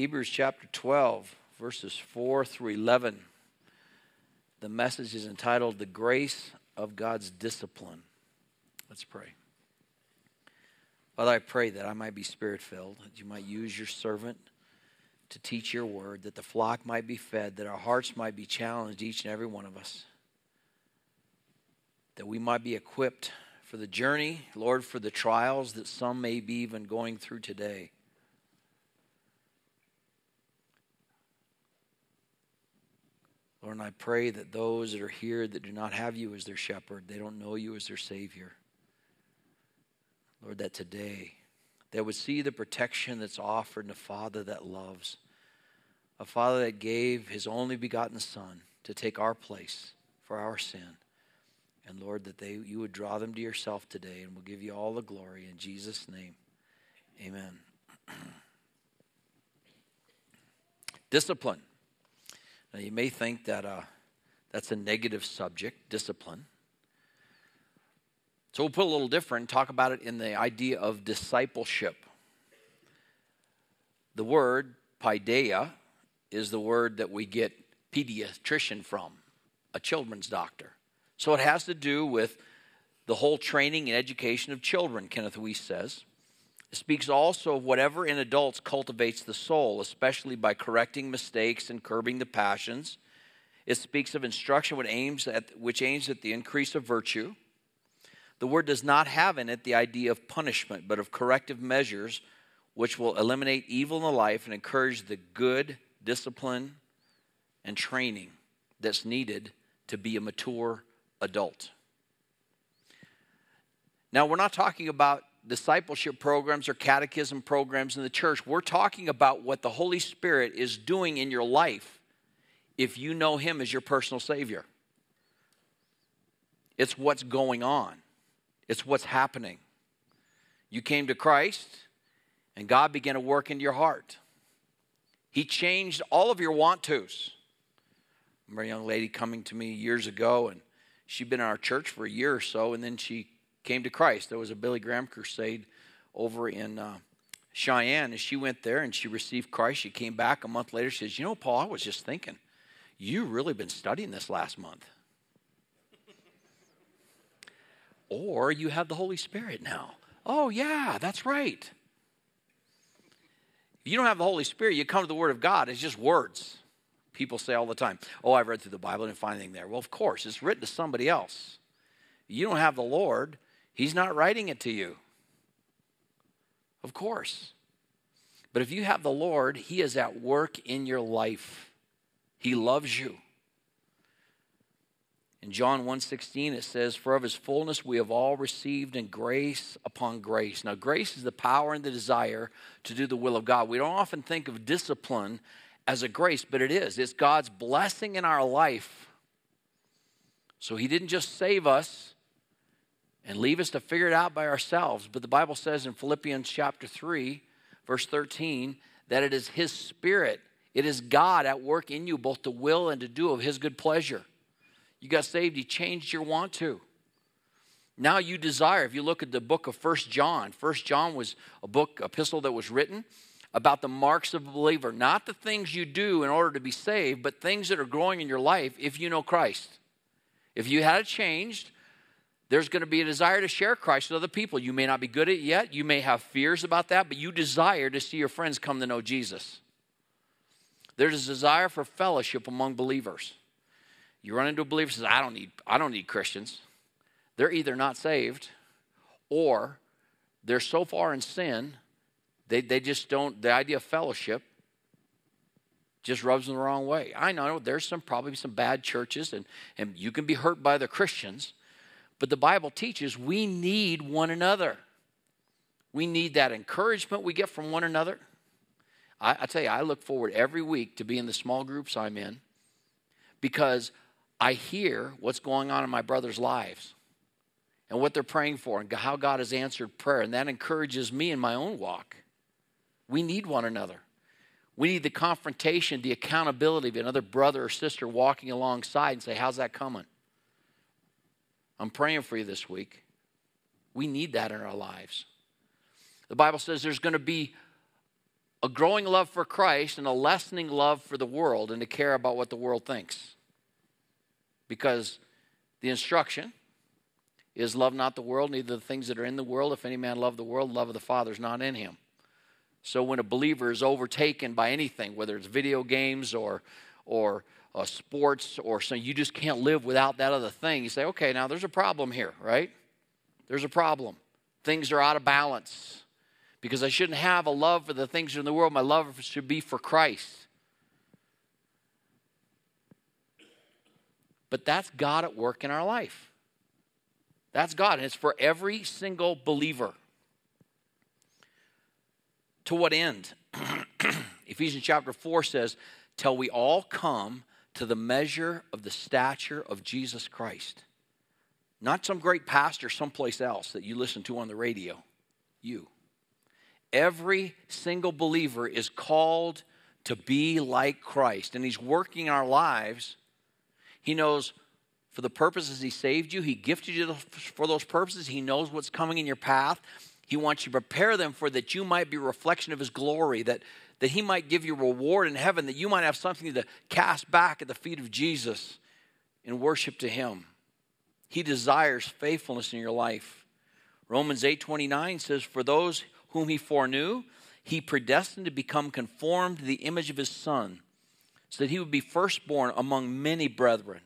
Hebrews chapter 12, verses 4 through 11. The message is entitled The Grace of God's Discipline. Let's pray. Father, I pray that I might be spirit filled, that you might use your servant to teach your word, that the flock might be fed, that our hearts might be challenged, each and every one of us, that we might be equipped for the journey, Lord, for the trials that some may be even going through today. Lord, and I pray that those that are here that do not have you as their shepherd, they don't know you as their Savior. Lord, that today they would see the protection that's offered in a Father that loves, a Father that gave His only begotten Son to take our place for our sin. And Lord, that they you would draw them to yourself today, and we'll give you all the glory in Jesus' name. Amen. Discipline. Now, you may think that uh, that's a negative subject, discipline. So we'll put a little different, talk about it in the idea of discipleship. The word paideia is the word that we get pediatrician from, a children's doctor. So it has to do with the whole training and education of children, Kenneth Wuest says. It speaks also of whatever in adults cultivates the soul, especially by correcting mistakes and curbing the passions. It speaks of instruction which aims at, which aims at the increase of virtue. The word does not have in it the idea of punishment, but of corrective measures which will eliminate evil in the life and encourage the good discipline and training that's needed to be a mature adult. Now, we're not talking about discipleship programs or catechism programs in the church. We're talking about what the Holy Spirit is doing in your life if you know Him as your personal Savior. It's what's going on, it's what's happening. You came to Christ, and God began to work into your heart. He changed all of your want tos. I remember a young lady coming to me years ago, and she'd been in our church for a year or so, and then she came to Christ. There was a Billy Graham crusade over in uh, Cheyenne, and she went there and she received Christ. She came back a month later. She says, "You know, Paul, I was just thinking, you really been studying this last month." or you have the Holy Spirit now. Oh, yeah, that's right. If you don't have the Holy Spirit, you come to the Word of God, it's just words. People say all the time, Oh, I've read through the Bible and didn't find anything there. Well, of course, it's written to somebody else. You don't have the Lord, He's not writing it to you. Of course. But if you have the Lord, He is at work in your life. He loves you. In John 1:16 it says for of his fullness we have all received in grace upon grace. Now grace is the power and the desire to do the will of God. We don't often think of discipline as a grace, but it is. It's God's blessing in our life. So he didn't just save us and leave us to figure it out by ourselves. But the Bible says in Philippians chapter 3, verse 13, that it is His Spirit, it is God at work in you, both to will and to do of His good pleasure. You got saved, He changed your want to. Now you desire, if you look at the book of First John, First John was a book, epistle that was written about the marks of a believer, not the things you do in order to be saved, but things that are growing in your life if you know Christ. If you had it changed, there's going to be a desire to share Christ with other people. You may not be good at it yet. You may have fears about that, but you desire to see your friends come to know Jesus. There's a desire for fellowship among believers. You run into a believer says, I don't need, I don't need Christians. They're either not saved or they're so far in sin, they, they just don't, the idea of fellowship just rubs them the wrong way. I know there's some probably some bad churches and, and you can be hurt by the Christians, but the Bible teaches we need one another. We need that encouragement we get from one another. I, I, tell you, I look forward every week to being in the small groups I'm in because I hear what's going on in my brother's lives and what they're praying for and how God has answered prayer. And that encourages me in my own walk. We need one another. We need the confrontation, the accountability of another brother or sister walking alongside and say, How's that coming? I'm praying for you this week. We need that in our lives. The Bible says there's going to be a growing love for Christ and a lessening love for the world and to care about what the world thinks. Because the instruction is love not the world, neither the things that are in the world. If any man love the world, love of the Father is not in him. So when a believer is overtaken by anything, whether it's video games or or uh, sports or so you just can't live without that other thing, you say, okay, now there's a problem here, right? There's a problem. Things are out of balance because I shouldn't have a love for the things in the world. My love should be for Christ. But that's God at work in our life. That's God, and it's for every single believer. To what end? Ephesians chapter 4 says, Till we all come to the measure of the stature of Jesus Christ. Not some great pastor someplace else that you listen to on the radio. You. Every single believer is called to be like Christ, and He's working our lives. He knows for the purposes He saved you, He gifted you for those purposes. He knows what's coming in your path. He wants you to prepare them for that you might be a reflection of His glory, that, that He might give you reward in heaven, that you might have something to cast back at the feet of Jesus in worship to Him. He desires faithfulness in your life. Romans 8:29 says, "For those whom he foreknew, he predestined to become conformed to the image of his son, so that he would be firstborn among many brethren."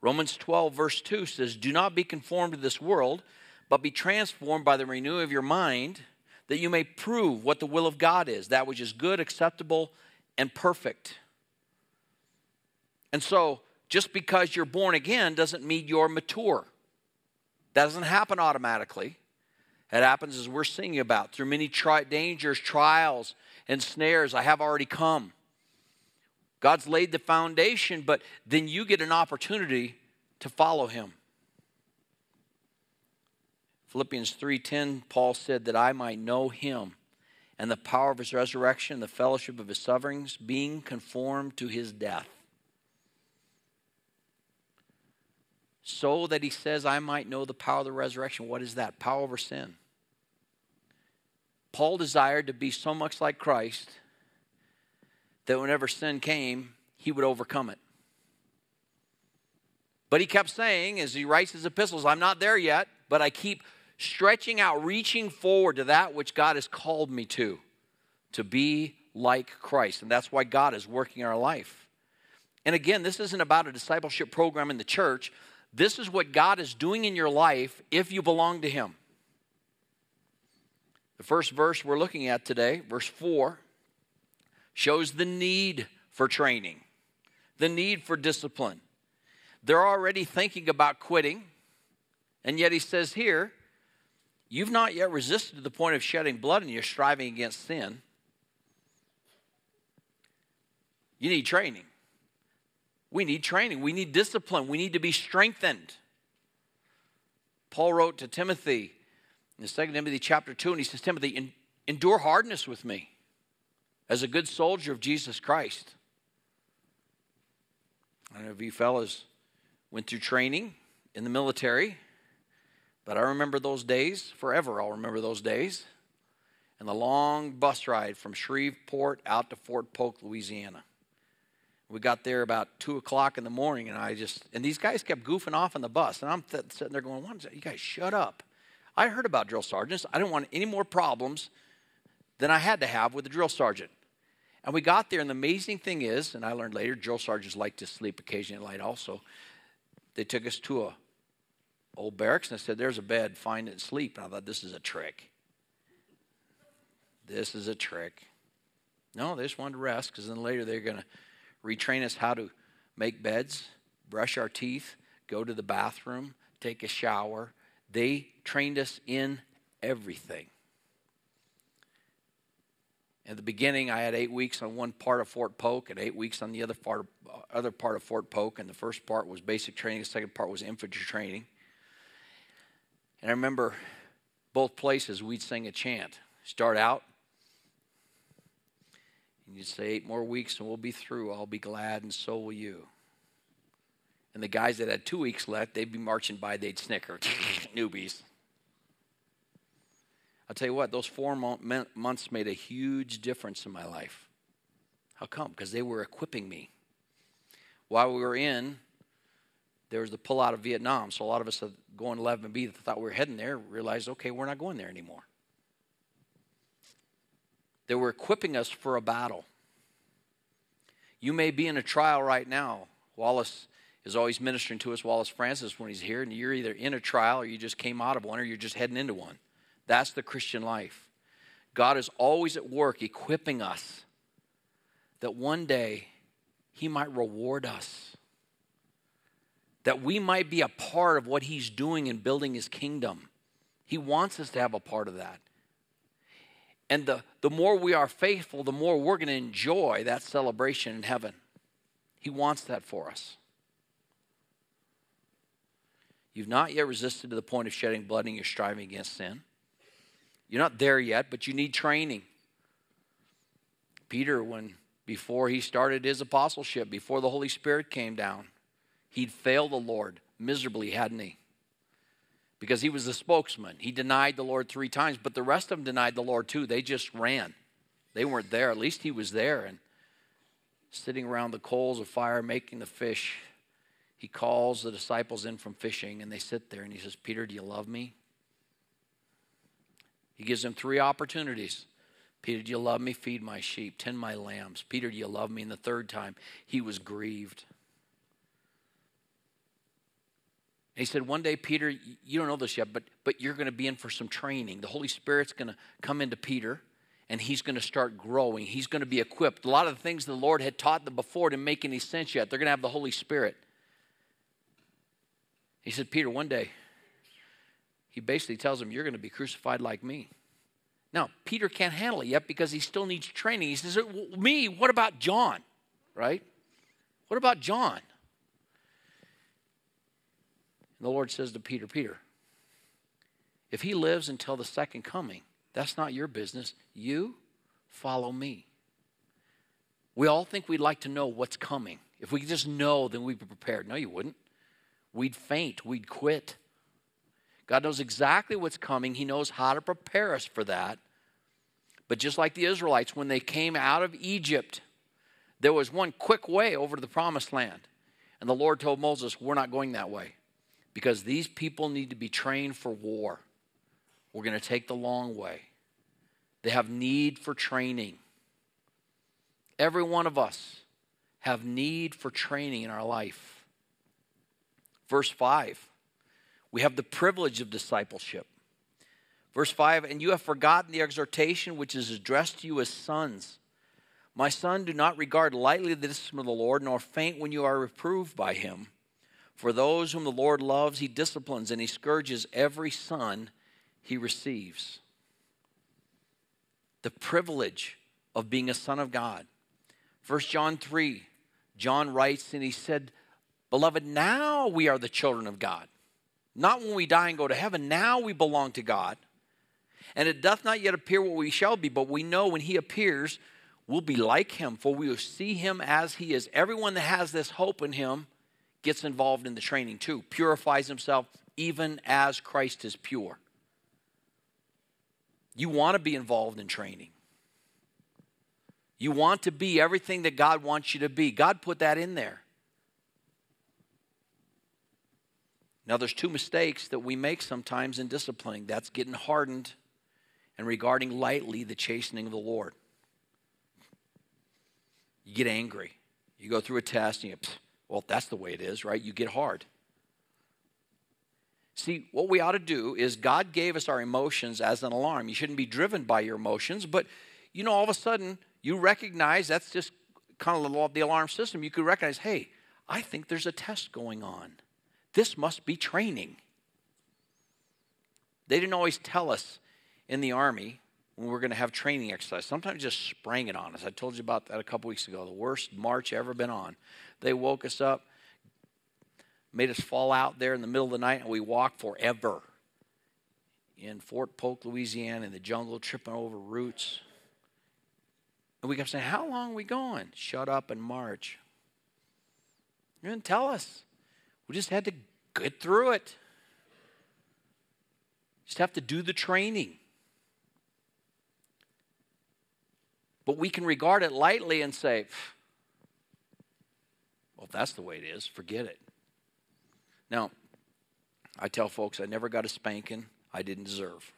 Romans 12, verse 2 says, Do not be conformed to this world, but be transformed by the renewing of your mind, that you may prove what the will of God is, that which is good, acceptable, and perfect. And so, just because you're born again doesn't mean you're mature. That doesn't happen automatically. It happens as we're singing about through many tri- dangers, trials, and snares. I have already come. God's laid the foundation, but then you get an opportunity to follow Him. Philippians 3:10 Paul said that I might know him and the power of his resurrection, the fellowship of his sufferings, being conformed to his death. so that he says, I might know the power of the resurrection. What is that? Power over sin. Paul desired to be so much like Christ that whenever sin came, he would overcome it. But he kept saying, as he writes his epistles, I'm not there yet, but I keep stretching out, reaching forward to that which God has called me to, to be like Christ. And that's why God is working our life. And again, this isn't about a discipleship program in the church. This is what God is doing in your life if you belong to Him. The first verse we're looking at today, verse 4, shows the need for training, the need for discipline. They're already thinking about quitting, and yet he says here, You've not yet resisted to the point of shedding blood, and you're striving against sin. You need training. We need training. We need discipline. We need to be strengthened. Paul wrote to Timothy in the second Timothy chapter 2, and he says, Timothy, endure hardness with me as a good soldier of Jesus Christ. I don't know if you fellas went through training in the military, but I remember those days forever. I'll remember those days. And the long bus ride from Shreveport out to Fort Polk, Louisiana. We got there about two o'clock in the morning, and I just and these guys kept goofing off on the bus, and I'm th- sitting there going, "What is that? You guys, shut up!" I heard about drill sergeants. I didn't want any more problems than I had to have with the drill sergeant. And we got there, and the amazing thing is, and I learned later, drill sergeants like to sleep occasionally at night also. They took us to a old barracks and I said, "There's a bed. Find it and sleep." And I thought, "This is a trick. This is a trick." No, they just wanted to rest because then later they're going to retrain us how to make beds, brush our teeth, go to the bathroom, take a shower. They trained us in everything. At the beginning, I had eight weeks on one part of Fort Polk and eight weeks on the other part, other part of Fort Polk. And the first part was basic training, the second part was infantry training. And I remember both places we'd sing a chant. Start out, and you'd say, Eight more weeks and we'll be through. I'll be glad, and so will you. And the guys that had two weeks left, they'd be marching by, they'd snicker. Newbies. I'll tell you what, those four months made a huge difference in my life. How come? Because they were equipping me. While we were in, there was the pullout of Vietnam. So a lot of us going to 11B that thought we were heading there realized, okay, we're not going there anymore. They were equipping us for a battle. You may be in a trial right now. Wallace is always ministering to us, Wallace Francis, when he's here, and you're either in a trial or you just came out of one or you're just heading into one. That's the Christian life. God is always at work equipping us that one day He might reward us, that we might be a part of what He's doing in building His kingdom. He wants us to have a part of that. And the, the more we are faithful, the more we're going to enjoy that celebration in heaven. He wants that for us. You've not yet resisted to the point of shedding blood and you're striving against sin. You're not there yet, but you need training. Peter, when before he started his apostleship, before the Holy Spirit came down, he'd failed the Lord miserably, hadn't he? Because he was the spokesman. He denied the Lord three times, but the rest of them denied the Lord too. They just ran. They weren't there. At least he was there and sitting around the coals of fire making the fish he calls the disciples in from fishing and they sit there and he says, Peter, do you love me? He gives them three opportunities. Peter, do you love me? Feed my sheep, tend my lambs. Peter, do you love me? And the third time, he was grieved. He said, One day, Peter, you don't know this yet, but, but you're going to be in for some training. The Holy Spirit's going to come into Peter and he's going to start growing. He's going to be equipped. A lot of the things the Lord had taught them before didn't make any sense yet. They're going to have the Holy Spirit. He said, Peter, one day, he basically tells him, You're going to be crucified like me. Now, Peter can't handle it yet because he still needs training. He says, Me, what about John? Right? What about John? And the Lord says to Peter, Peter, if he lives until the second coming, that's not your business. You follow me. We all think we'd like to know what's coming. If we could just know, then we'd be prepared. No, you wouldn't we'd faint, we'd quit. God knows exactly what's coming, He knows how to prepare us for that. But just like the Israelites, when they came out of Egypt, there was one quick way over to the promised land. And the Lord told Moses, We're not going that way because these people need to be trained for war. We're going to take the long way. They have need for training. Every one of us have need for training in our life. Verse 5, we have the privilege of discipleship. Verse 5, and you have forgotten the exhortation which is addressed to you as sons. My son, do not regard lightly the discipline of the Lord, nor faint when you are reproved by him. For those whom the Lord loves, he disciplines, and he scourges every son he receives. The privilege of being a son of God. 1 John 3, John writes, and he said, Beloved, now we are the children of God. Not when we die and go to heaven. Now we belong to God. And it doth not yet appear what we shall be, but we know when he appears, we'll be like him, for we will see him as he is. Everyone that has this hope in him gets involved in the training too, purifies himself even as Christ is pure. You want to be involved in training. You want to be everything that God wants you to be. God put that in there. Now, there's two mistakes that we make sometimes in disciplining that's getting hardened and regarding lightly the chastening of the Lord. You get angry. You go through a test and you, well, that's the way it is, right? You get hard. See, what we ought to do is God gave us our emotions as an alarm. You shouldn't be driven by your emotions, but you know, all of a sudden you recognize that's just kind of the alarm system. You could recognize, hey, I think there's a test going on. This must be training. They didn't always tell us in the Army when we were going to have training exercise. Sometimes just sprang it on us. I told you about that a couple weeks ago. The worst march ever been on. They woke us up, made us fall out there in the middle of the night, and we walked forever in Fort Polk, Louisiana, in the jungle, tripping over roots. And we kept saying, How long are we going? Shut up and march. You didn't tell us. We just had to get through it. Just have to do the training. But we can regard it lightly and say, well, if that's the way it is, forget it. Now, I tell folks I never got a spanking I didn't deserve.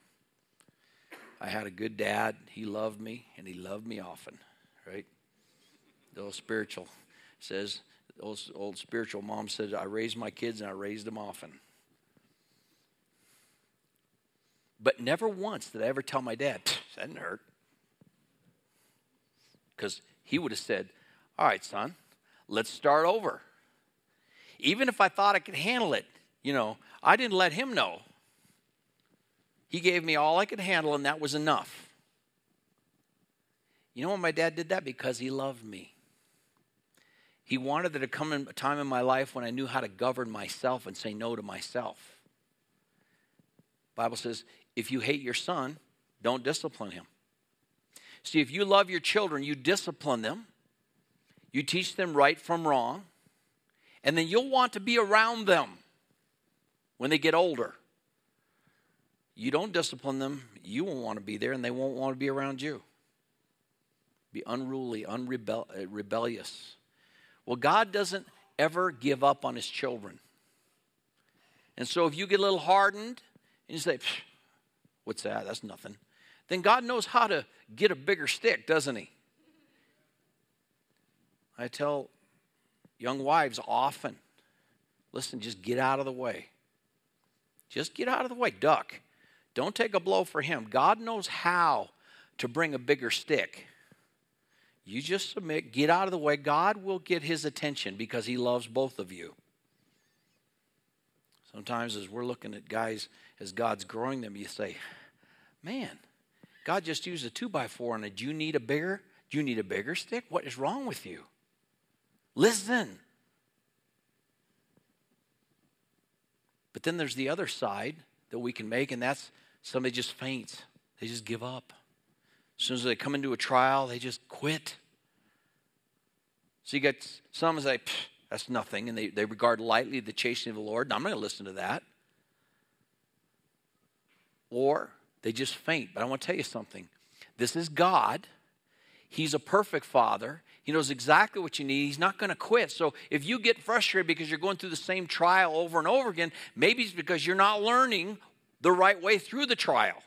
I had a good dad. He loved me, and he loved me often, right? The old spiritual says, old, old spiritual mom said, I raised my kids and I raised them often. But never once did I ever tell my dad, that didn't hurt. Because he would have said, All right, son, let's start over. Even if I thought I could handle it, you know, I didn't let him know. He gave me all I could handle, and that was enough. You know why my dad did that? Because he loved me. He wanted there to come a time in my life when I knew how to govern myself and say no to myself. Bible says, if you hate your son, don't discipline him. See, if you love your children, you discipline them, you teach them right from wrong, and then you'll want to be around them when they get older. You don't discipline them, you won't want to be there, and they won't want to be around you. Be unruly, unrebellious. Uh, well, God doesn't ever give up on his children. And so if you get a little hardened and you say, What's that? That's nothing. Then God knows how to get a bigger stick, doesn't He? I tell young wives often listen, just get out of the way. Just get out of the way. Duck. Don't take a blow for him. God knows how to bring a bigger stick. You just submit, get out of the way. God will get his attention because he loves both of you. Sometimes, as we're looking at guys, as God's growing them, you say, Man, God just used a two by four on it. Do you need a bigger? Do you need a bigger stick? What is wrong with you? Listen. But then there's the other side that we can make, and that's somebody just faints. They just give up. As soon as they come into a trial, they just quit. So you get some say, that's nothing, and they, they regard lightly the chastening of the Lord. I'm not going to listen to that. Or they just faint. But I want to tell you something. This is God. He's a perfect father. He knows exactly what you need. He's not going to quit. So if you get frustrated because you're going through the same trial over and over again, maybe it's because you're not learning the right way through the trial.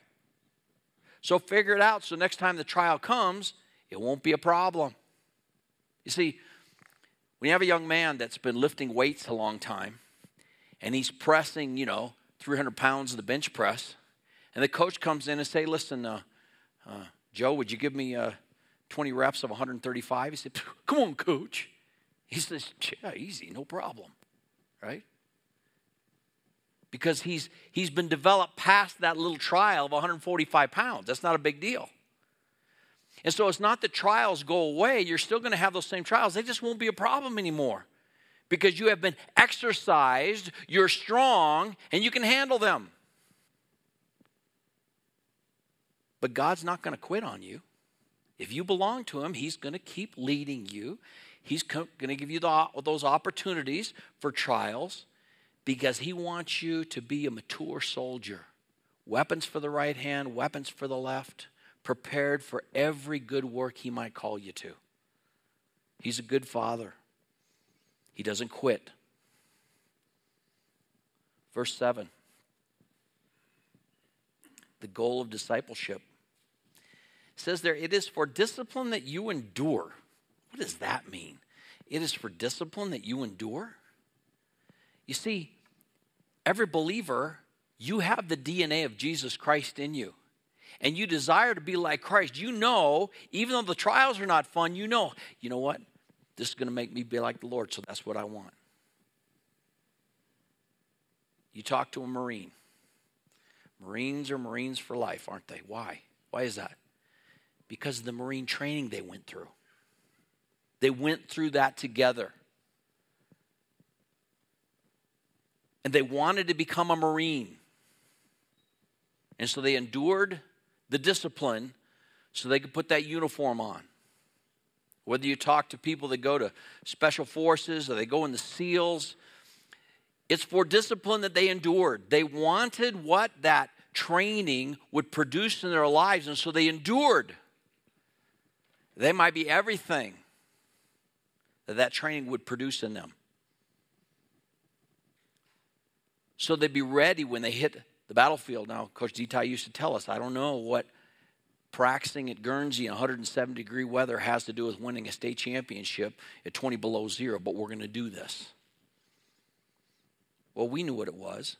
So figure it out so next time the trial comes, it won't be a problem. You see, when you have a young man that's been lifting weights a long time and he's pressing, you know, 300 pounds of the bench press, and the coach comes in and say, listen, uh, uh, Joe, would you give me uh, 20 reps of 135? He said, come on, coach. He says, yeah, easy, no problem, right? Because he's, he's been developed past that little trial of 145 pounds. That's not a big deal. And so it's not that trials go away. You're still going to have those same trials. They just won't be a problem anymore because you have been exercised, you're strong, and you can handle them. But God's not going to quit on you. If you belong to Him, He's going to keep leading you. He's going to give you the, those opportunities for trials because He wants you to be a mature soldier. Weapons for the right hand, weapons for the left, prepared for every good work He might call you to. He's a good Father, He doesn't quit. Verse 7 the goal of discipleship. Says there, it is for discipline that you endure. What does that mean? It is for discipline that you endure? You see, every believer, you have the DNA of Jesus Christ in you. And you desire to be like Christ. You know, even though the trials are not fun, you know, you know what? This is going to make me be like the Lord, so that's what I want. You talk to a Marine. Marines are Marines for life, aren't they? Why? Why is that? Because of the Marine training they went through. They went through that together. And they wanted to become a Marine. And so they endured the discipline so they could put that uniform on. Whether you talk to people that go to special forces or they go in the SEALs, it's for discipline that they endured. They wanted what that training would produce in their lives, and so they endured. They might be everything that that training would produce in them. So they'd be ready when they hit the battlefield. Now, Coach Detai used to tell us, I don't know what practicing at Guernsey in 107 degree weather has to do with winning a state championship at 20 below zero, but we're going to do this. Well, we knew what it was.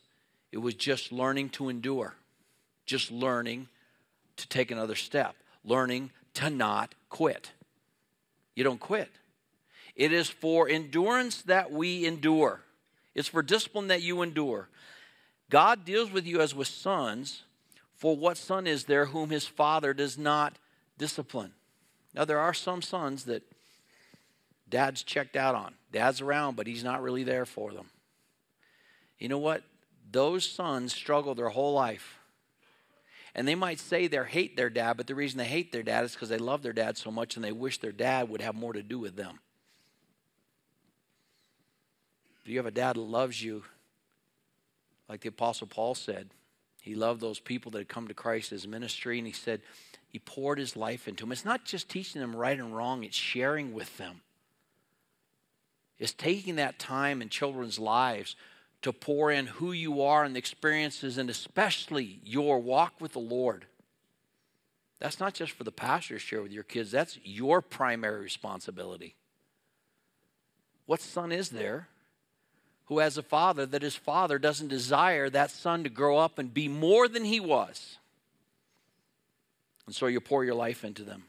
It was just learning to endure, just learning to take another step, learning to not quit. You don't quit. It is for endurance that we endure. It's for discipline that you endure. God deals with you as with sons, for what son is there whom his father does not discipline? Now, there are some sons that dad's checked out on. Dad's around, but he's not really there for them. You know what? Those sons struggle their whole life. And they might say they hate their dad, but the reason they hate their dad is because they love their dad so much and they wish their dad would have more to do with them. If you have a dad that loves you, like the Apostle Paul said, he loved those people that had come to Christ as ministry, and he said he poured his life into them. It's not just teaching them right and wrong, it's sharing with them. It's taking that time in children's lives to pour in who you are and the experiences, and especially your walk with the Lord. That's not just for the pastor to share with your kids, that's your primary responsibility. What son is there who has a father that his father doesn't desire that son to grow up and be more than he was. And so you pour your life into them.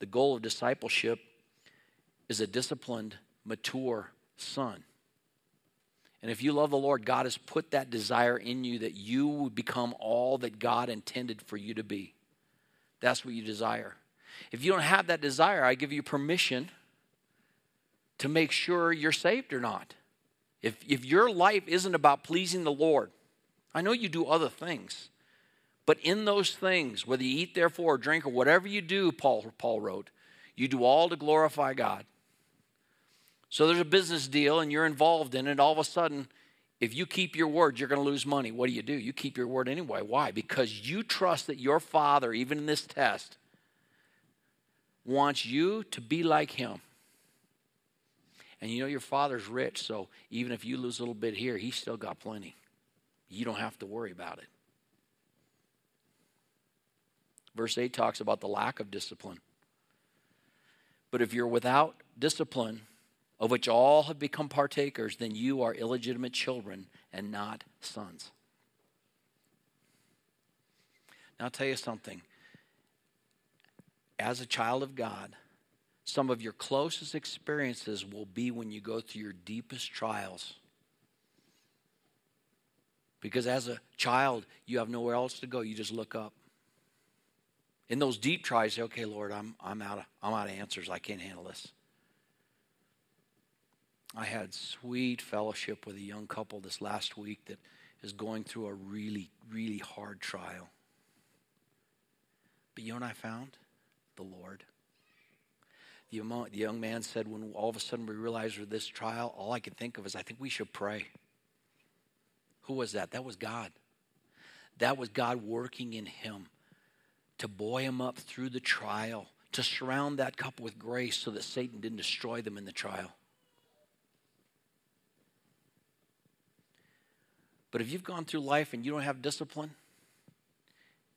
The goal of discipleship is a disciplined, mature son. And if you love the Lord, God has put that desire in you that you would become all that God intended for you to be. That's what you desire. If you don't have that desire, I give you permission to make sure you're saved or not. If, if your life isn't about pleasing the Lord, I know you do other things, but in those things, whether you eat, therefore, or drink, or whatever you do, Paul, Paul wrote, you do all to glorify God. So there's a business deal and you're involved in it. All of a sudden, if you keep your word, you're going to lose money. What do you do? You keep your word anyway. Why? Because you trust that your father, even in this test, wants you to be like him. And you know your father's rich, so even if you lose a little bit here, he's still got plenty. You don't have to worry about it. Verse 8 talks about the lack of discipline. But if you're without discipline, of which all have become partakers, then you are illegitimate children and not sons. Now, I'll tell you something. As a child of God, some of your closest experiences will be when you go through your deepest trials. Because as a child, you have nowhere else to go. You just look up. In those deep trials, say, okay, Lord, I'm, I'm, out of, I'm out of answers. I can't handle this. I had sweet fellowship with a young couple this last week that is going through a really, really hard trial. But you know what I found? The Lord. The young man said, when all of a sudden we realized with this trial, all I could think of is, I think we should pray. Who was that? That was God. That was God working in him to buoy him up through the trial, to surround that couple with grace so that Satan didn't destroy them in the trial. But if you've gone through life and you don't have discipline,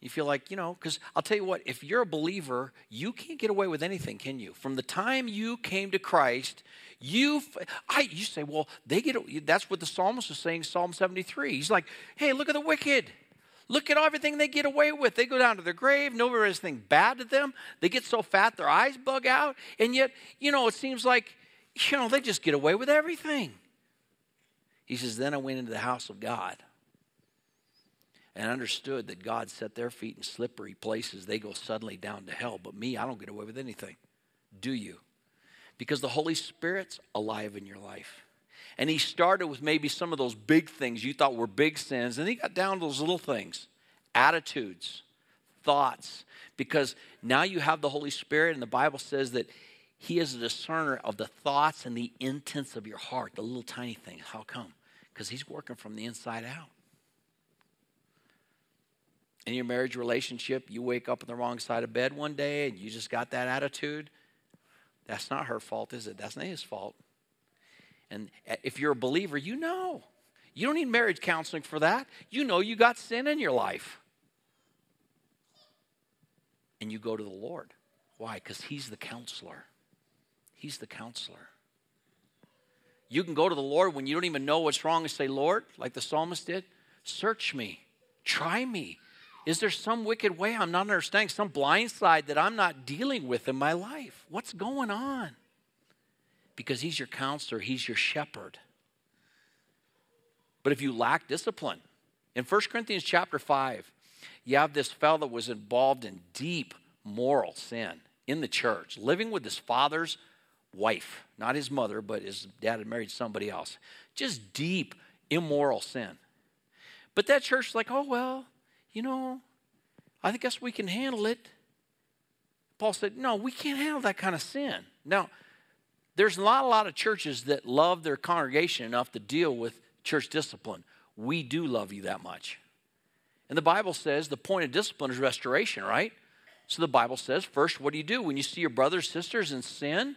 you feel like, you know, because I'll tell you what, if you're a believer, you can't get away with anything, can you? From the time you came to Christ, you I you say, well, they get that's what the psalmist is saying, Psalm 73. He's like, hey, look at the wicked. Look at everything they get away with. They go down to their grave, nobody does anything bad to them. They get so fat their eyes bug out, and yet, you know, it seems like, you know, they just get away with everything. He says, Then I went into the house of God and understood that God set their feet in slippery places, they go suddenly down to hell. But me, I don't get away with anything. Do you? Because the Holy Spirit's alive in your life. And he started with maybe some of those big things you thought were big sins, and he got down to those little things attitudes, thoughts. Because now you have the Holy Spirit, and the Bible says that he is a discerner of the thoughts and the intents of your heart, the little tiny things. How come? Because he's working from the inside out. in your marriage relationship, you wake up on the wrong side of bed one day and you just got that attitude, that's not her fault, is it? That's not his fault. And eh, if you're a believer, you know. You don't need marriage counseling for that. You know you got sin in your life. And you go to the Lord. Why? Because He's the counselor. He's the counselor. You can go to the Lord when you don't even know what's wrong and say, Lord, like the psalmist did, search me, try me, is there some wicked way I'm not understanding, some blind side that I'm not dealing with in my life? What's going on? Because He's your counselor, He's your shepherd. But if you lack discipline, in 1 Corinthians chapter 5, you have this fellow that was involved in deep moral sin in the church, living with his father's wife, not his mother, but his dad had married somebody else. Just deep immoral sin. But that church is like, oh, well, you know, I guess we can handle it. Paul said, no, we can't handle that kind of sin. Now, there's not a lot of churches that love their congregation enough to deal with church discipline. We do love you that much. And the Bible says the point of discipline is restoration, right? So the Bible says, first, what do you do when you see your brothers, sisters in sin?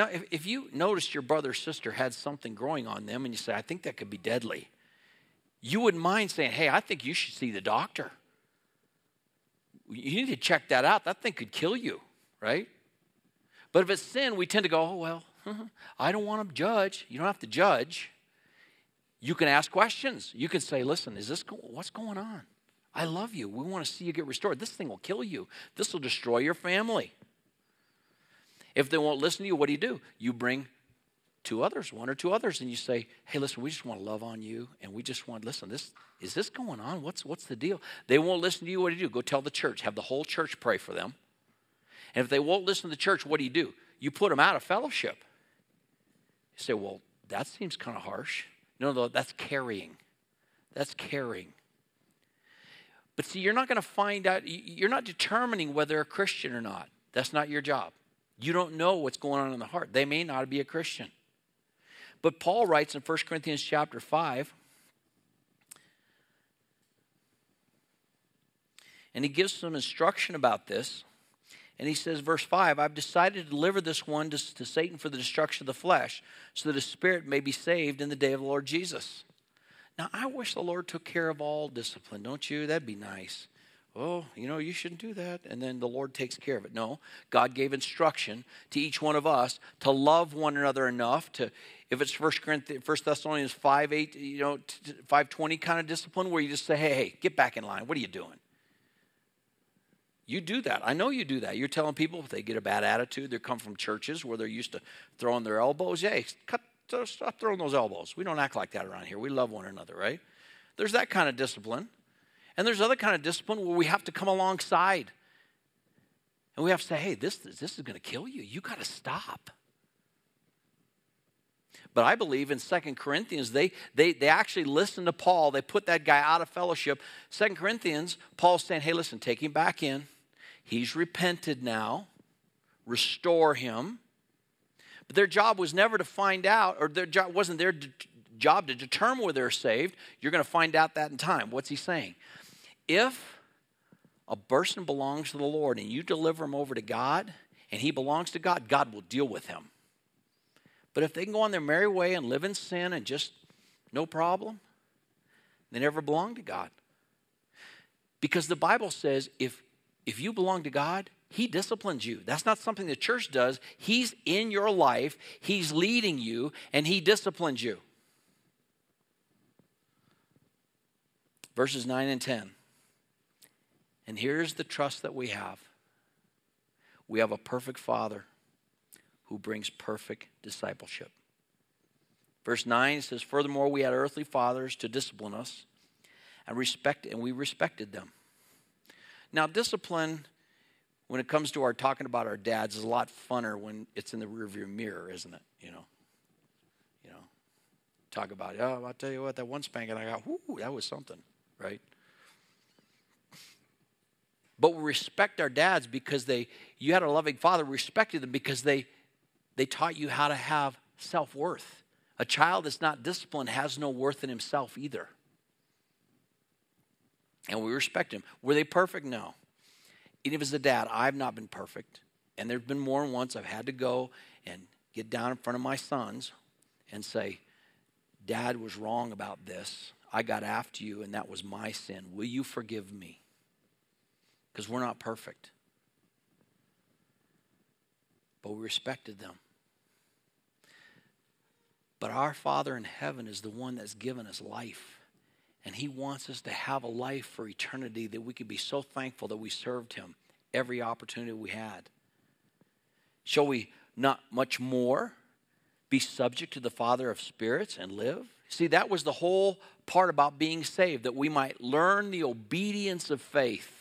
Now, if, if you noticed your brother or sister had something growing on them and you say, I think that could be deadly, you wouldn't mind saying, hey, I think you should see the doctor. You need to check that out. That thing could kill you, right? But if it's sin, we tend to go, oh, well, I don't want to judge. You don't have to judge. You can ask questions. You can say, listen, is this, what's going on? I love you. We want to see you get restored. This thing will kill you. This will destroy your family. If they won't listen to you, what do you do? You bring two others, one or two others, and you say, "Hey, listen, we just want to love on you, and we just want listen. This is this going on? What's what's the deal?" They won't listen to you. What do you do? Go tell the church. Have the whole church pray for them. And if they won't listen to the church, what do you do? You put them out of fellowship. You say, "Well, that seems kind of harsh." No, no, that's carrying. That's caring. But see, you're not going to find out. You're not determining whether they're a Christian or not. That's not your job. You don't know what's going on in the heart. They may not be a Christian. But Paul writes in 1 Corinthians chapter 5, and he gives some instruction about this. And he says, verse 5 I've decided to deliver this one to, to, Satan for the destruction of the flesh, so that his spirit may be saved in the day of the Lord Jesus. Now, I wish the Lord took care of all discipline, don't you? That'd be nice oh, you know, you shouldn't do that. And then the Lord takes care of it. No, God gave instruction to each one of us to love one another enough to, if it's First Corinthians, First Thessalonians 5, 8, you know, 520 kind of discipline where you just say, hey, hey, get back in line. What are you doing? You do that. I know you do that. You're telling people if they get a bad attitude, they come from churches where they're used to throwing their elbows. Hey, cut, stop throwing those elbows. We don't act like that around here. We love one another, right? There's that kind of discipline. And there's other kind of discipline where we have to come alongside. And we have to say, hey, this, this is going to kill you. You got to stop. But I believe in Second Corinthians, they, they, they actually listened to Paul. They put that guy out of fellowship. Second Corinthians, Paul's saying, hey, listen, take him back in. He's repented now. Restore him. But their job was never to find out, or their job wasn't their job to determine whether they're saved. You're going to find out that in time. What's he saying? If a person belongs to the Lord and you deliver him over to God and he belongs to God, God will deal with him. But if they can go on their merry way and live in sin and just no problem, they never belong to God. Because the Bible says if, if you belong to God, He disciplines you. That's not something the church does. He's in your life, He's leading you, and He disciplines you. Verses 9 and 10. And here's the trust that we have we have a perfect Father who brings perfect discipleship. Verse 9 says, Furthermore, we had earthly fathers to discipline us and respect, and we respected them. Now, discipline, when it comes to our talking about our dads, is a lot funner when it's in the rearview mirror, isn't it? You know, you know, talk about, oh, I'll tell you what, that one spanking I got, whoo, that was something, right? But we respect our dads because they, you had a loving father, we respected them because they, they taught you how to have self worth. A child that's not disciplined has no worth in himself either. And we respect him. Were they perfect? No. Even as a dad, I've not been perfect. And there's been more than once I've had to go and get down in front of my sons and say, Dad was wrong about this. I got after you, and that was my sin. Will you forgive me? Because we're not perfect. But we respected them. But our Father in heaven is the one that's given us life. And He wants us to have a life for eternity that we could be so thankful that we served Him every opportunity we had. Shall we not much more be subject to the Father of spirits and live? See, that was the whole part about being saved, that we might learn the obedience of faith.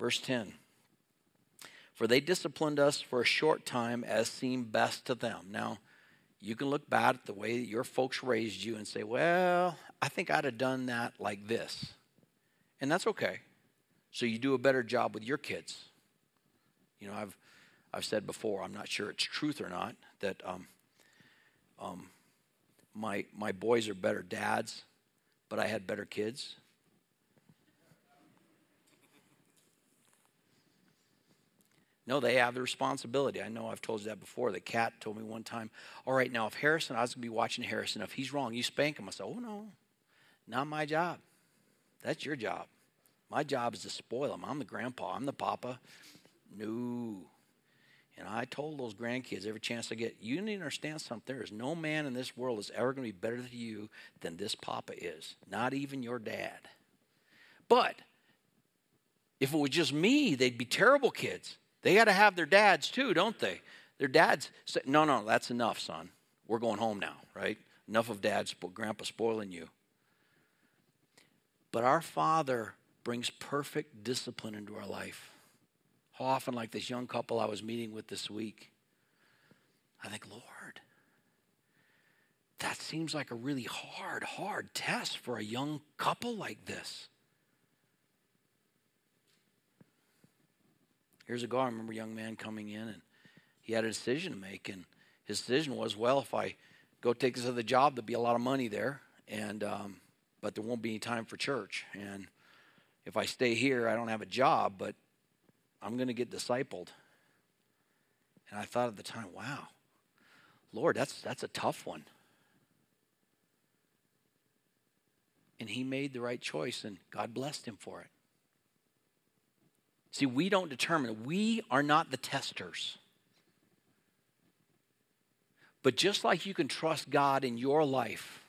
Verse 10 For they disciplined us for a short time as seemed best to them. Now, you can look back at the way your folks raised you and say, well, I think I'd have done that like this. And that's okay. So you do a better job with your kids. You know, I've, I've said before, I'm not sure it's truth or not, that um, um, my, my boys are better dads, but I had better kids. No, they have the responsibility. I know I've told you that before. The cat told me one time, all right, now if Harrison, I was going to be watching Harrison, if he's wrong, you spank him. I said, oh, no, not my job. That's your job. My job is to spoil him. I'm the grandpa, I'm the papa. No. And I told those grandkids every chance I get, you need to understand something. There is no man in this world that's ever going to be better than you than this papa is, not even your dad. But if it was just me, they'd be terrible kids. They got to have their dads too, don't they? Their dads say, no, no, that's enough, son. We're going home now, right? Enough of dad's, grandpa spoiling you. But our Father brings perfect discipline into our life. How often, like this young couple I was meeting with this week, I think, Lord, that seems like a really hard, hard test for a young couple like this. Years ago, I remember a young man coming in and he had a decision to make. And his decision was, well, if I go take this other job, there'll be a lot of money there, and um, but there won't be any time for church. And if I stay here, I don't have a job, but I'm going to get discipled. And I thought at the time, wow, Lord, that's that's a tough one. And he made the right choice, and God blessed him for it. See, we don't determine, we are not the testers. But just like you can trust God in your life,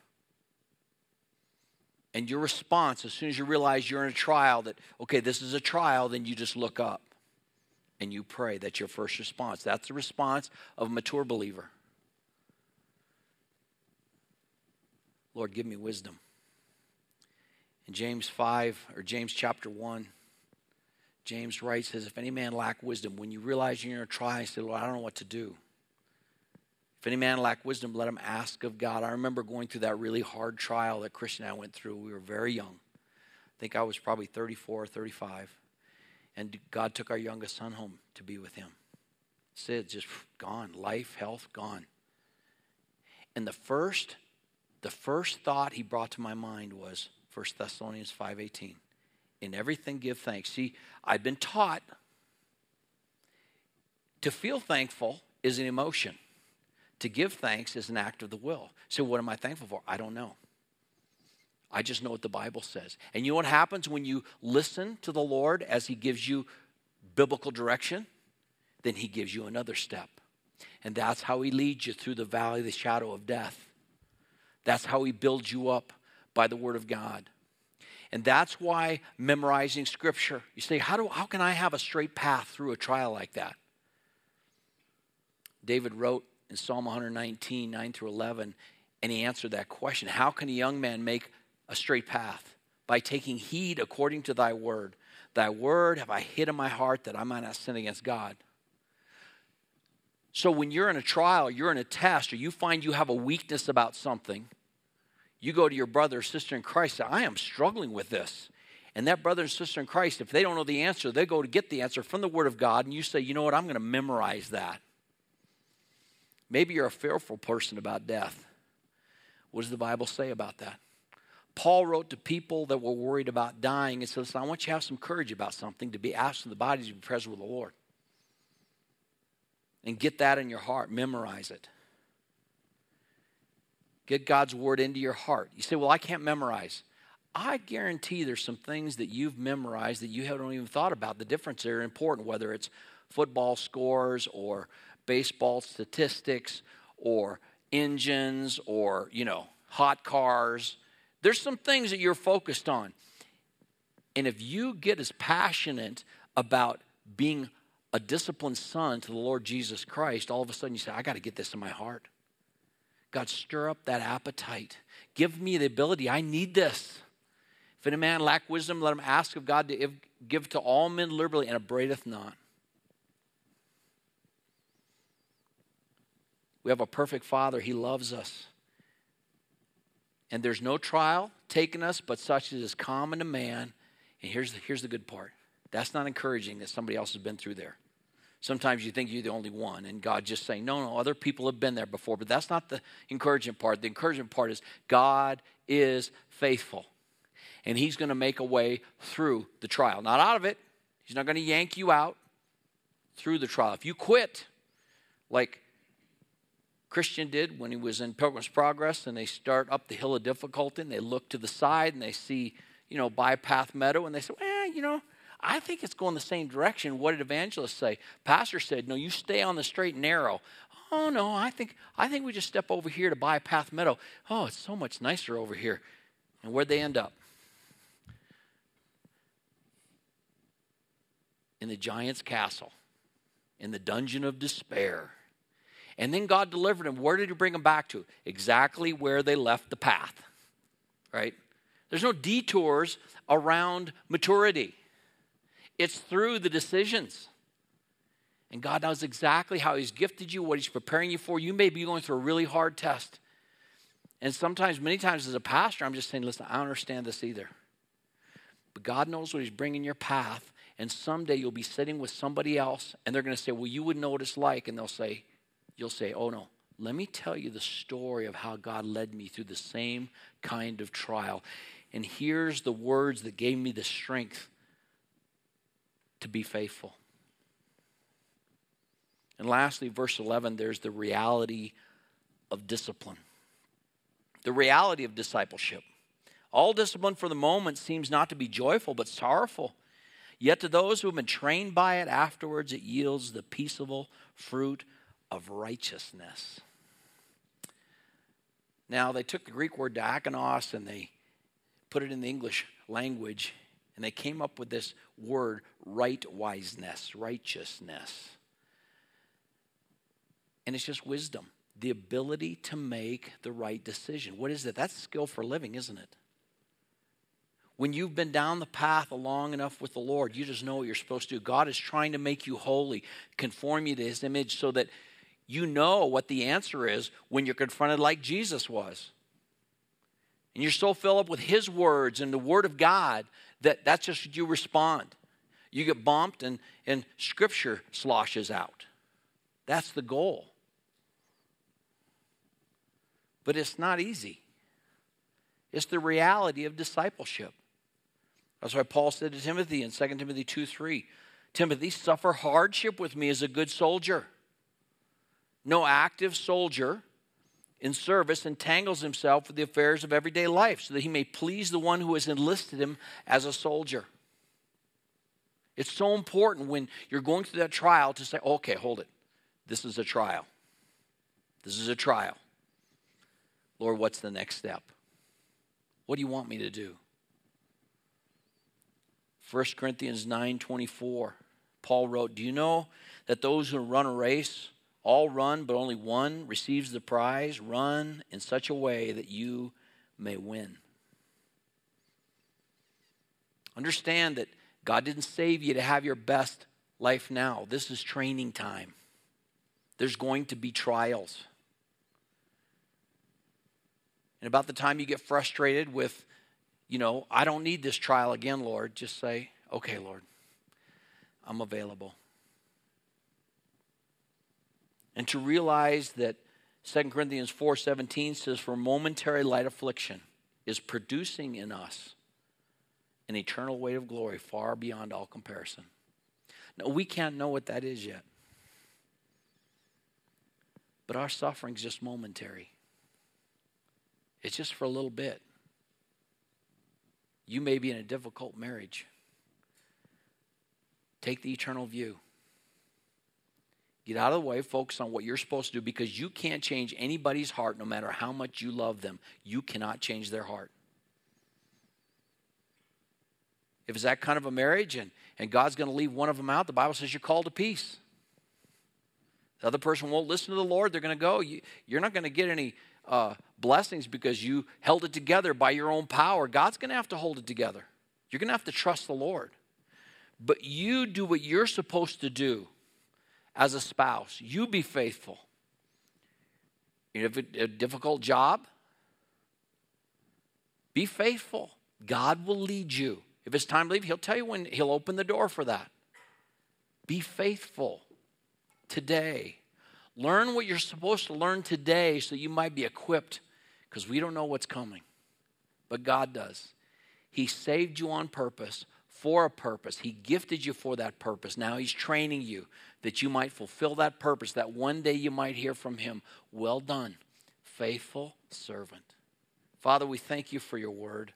and your response as soon as you realize you're in a trial that, okay, this is a trial, then you just look up and you pray. That's your first response. That's the response of a mature believer. Lord, give me wisdom. In James 5, or James chapter 1, James writes, says, If any man lack wisdom, when you realize you're in a trial, say, Lord, I don't know what to do. If any man lack wisdom, let him ask of God. I remember going through that really hard trial that Christian and I went through. We were very young. I think I was probably 34 or 35. And God took our youngest son home to be with him. Sid just gone. Life, health, gone. And the first, the first thought he brought to my mind was 1 Thessalonians 5.18. In everything, give thanks. See, I've been taught to feel thankful is an emotion. To give thanks is an act of the will. So, what am I thankful for? I don't know. I just know what the Bible says. And you know what happens when you listen to the Lord as He gives you biblical direction? Then He gives you another step. And that's how He leads you through the valley of the shadow of death. That's how He builds you up by the Word of God. And that's why memorizing scripture. You say, how, do, how can I have a straight path through a trial like that? David wrote in Psalm 119, 9 through 11, and he answered that question How can a young man make a straight path? By taking heed according to thy word. Thy word have I hid in my heart that I might not sin against God. So when you're in a trial, you're in a test, or you find you have a weakness about something, you go to your brother or sister in Christ, say, I am struggling with this. And that brother and sister in Christ, if they don't know the answer, they go to get the answer from the Word of God, and you say, you know what, I'm going to memorize that. Maybe you're a fearful person about death. What does the Bible say about that? Paul wrote to people that were worried about dying and said, I want you to have some courage about something, to be absent the body, to be present with the Lord. And get that in your heart, memorize it. Get God's word into your heart. You say, Well, I can't memorize. I guarantee there's some things that you've memorized that you haven't even thought about. The difference are important, whether it's football scores or baseball statistics or engines or, you know, hot cars. There's some things that you're focused on. And if you get as passionate about being a disciplined son to the Lord Jesus Christ, all of a sudden you say, I got to get this in my heart. God, stir up that appetite. Give me the ability. I need this. If any man lack wisdom, let him ask of God to give to all men liberally and upbraideth not. We have a perfect Father. He loves us. And there's no trial taken us but such as is common to man. And here's the, here's the good part that's not encouraging that somebody else has been through there. Sometimes you think you're the only one, and God just saying, no, no, other people have been there before. But that's not the encouraging part. The encouraging part is God is faithful and He's going to make a way through the trial. Not out of it, He's not going to yank you out through the trial. If you quit, like Christian did when he was in Pilgrim's Progress, and they start up the hill of difficulty, and they look to the side and they see, you know, bypath meadow, and they say, well, you know, I think it's going the same direction. What did evangelists say? Pastor said, no, you stay on the straight and narrow. Oh no, I think I think we just step over here to bypath meadow. Oh, it's so much nicer over here. And where'd they end up? in the giant's castle, in the dungeon of despair. And then God delivered him. Where did he bring him back to? Exactly where they left the path, right? There's no detours around maturity, it's through the decisions. And God knows exactly how He's gifted you, what He's preparing you for. You may be going through a really hard test. And sometimes, many times as a pastor, I'm just saying, listen, I don't understand this either. But God knows what He's bringing your path, and someday you'll be sitting with somebody else, and they're going to say, Well, you wouldn't know what it's like. And they'll say, You'll say, Oh, no. Let me tell you the story of how God led me through the same kind of trial. And here's the words that gave me the strength to be faithful. And lastly, verse 11, there's the reality of discipline. The reality of discipleship. All discipline for the moment seems not to be joyful, but sorrowful. Yet to those who have been trained by it, afterwards it yields the peaceable fruit of righteousness. Now, they took the Greek word diakonos and they put it in the English language, and they came up with this word right wiseness, righteousness. And it's just wisdom, the ability to make the right decision. What is it? That's skill for living, isn't it? When you've been down the path long enough with the Lord, you just know what you're supposed to do. God is trying to make you holy, conform you to his image so that you know what the answer is when you're confronted like Jesus was. And you're so filled up with his words and the word of God that that's just you respond. You get bumped and, and scripture sloshes out. That's the goal. But it's not easy. It's the reality of discipleship. That's why Paul said to Timothy in 2 Timothy 2 3 Timothy, suffer hardship with me as a good soldier. No active soldier in service entangles himself with the affairs of everyday life so that he may please the one who has enlisted him as a soldier. It's so important when you're going through that trial to say, okay, hold it. This is a trial. This is a trial. Lord, what's the next step? What do you want me to do? 1 Corinthians 9:24. Paul wrote, "Do you know that those who run a race all run, but only one receives the prize? Run in such a way that you may win." Understand that God didn't save you to have your best life now. This is training time. There's going to be trials. And about the time you get frustrated with you know, I don't need this trial again, Lord. Just say, okay, Lord, I'm available. And to realize that 2 Corinthians 4:17 says for momentary light affliction is producing in us an eternal weight of glory far beyond all comparison. Now, we can't know what that is yet. But our suffering's just momentary. It's just for a little bit. You may be in a difficult marriage. Take the eternal view. Get out of the way, focus on what you're supposed to do because you can't change anybody's heart no matter how much you love them. You cannot change their heart. If it's that kind of a marriage and, and God's going to leave one of them out, the Bible says you're called to peace. The other person won't listen to the Lord, they're going to go. You, are not going to get any uh, blessings because you held it together by your own power. God's going to have to hold it together. You're going to have to trust the Lord. But you do what you're supposed to do as a spouse. You be faithful. You have a difficult job, be faithful. God will lead you. If it's time to leave, He'll tell you when He'll open the door for that. Be faithful today. Learn what you're supposed to learn today so you might be equipped because we don't know what's coming, but God does. He saved you on purpose for a purpose. He gifted you for that purpose. Now He's training you that you might fulfill that purpose, that one day you might hear from Him, Well done, faithful servant. Father, we thank you for your word.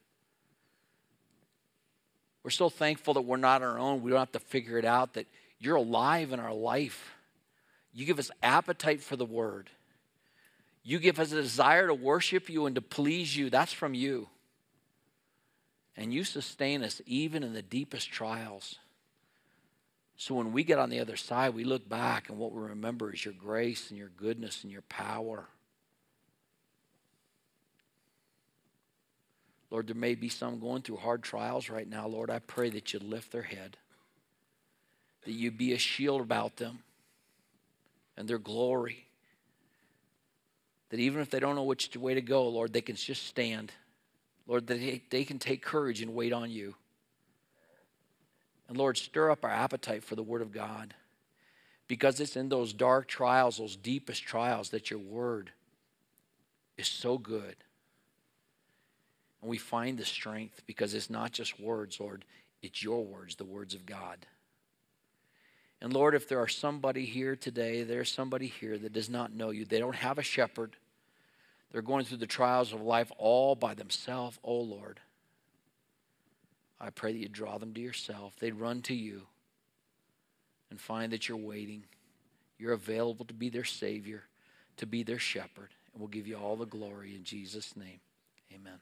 We're so thankful that we're not our own. We don't have to figure it out, that you're alive in our life. You give us appetite for the word. You give us a desire to worship you and to please you. That's from you. And you sustain us even in the deepest trials. So when we get on the other side, we look back and what we remember is your grace and your goodness and your power. Lord, there may be some going through hard trials right now. Lord, I pray that you lift their head, that you be a shield about them and their glory. That even if they don't know which way to go, Lord, they can just stand. Lord, that they, can take courage and wait on you. And Lord, stir up our appetite for the Word of God because it's in those dark trials, those deepest trials, that your Word is so good. And we find the strength because it's not just words, Lord, it's your words, the words of God. And Lord, if there are somebody here today, there's somebody here that does not know you, they don't have a shepherd, they're going through the trials of life all by themselves, oh Lord. I pray that you draw them to yourself. They'd run to you and find that you're waiting. You're available to be their Savior, to be their shepherd. And we'll give you all the glory in Jesus' name. Amen.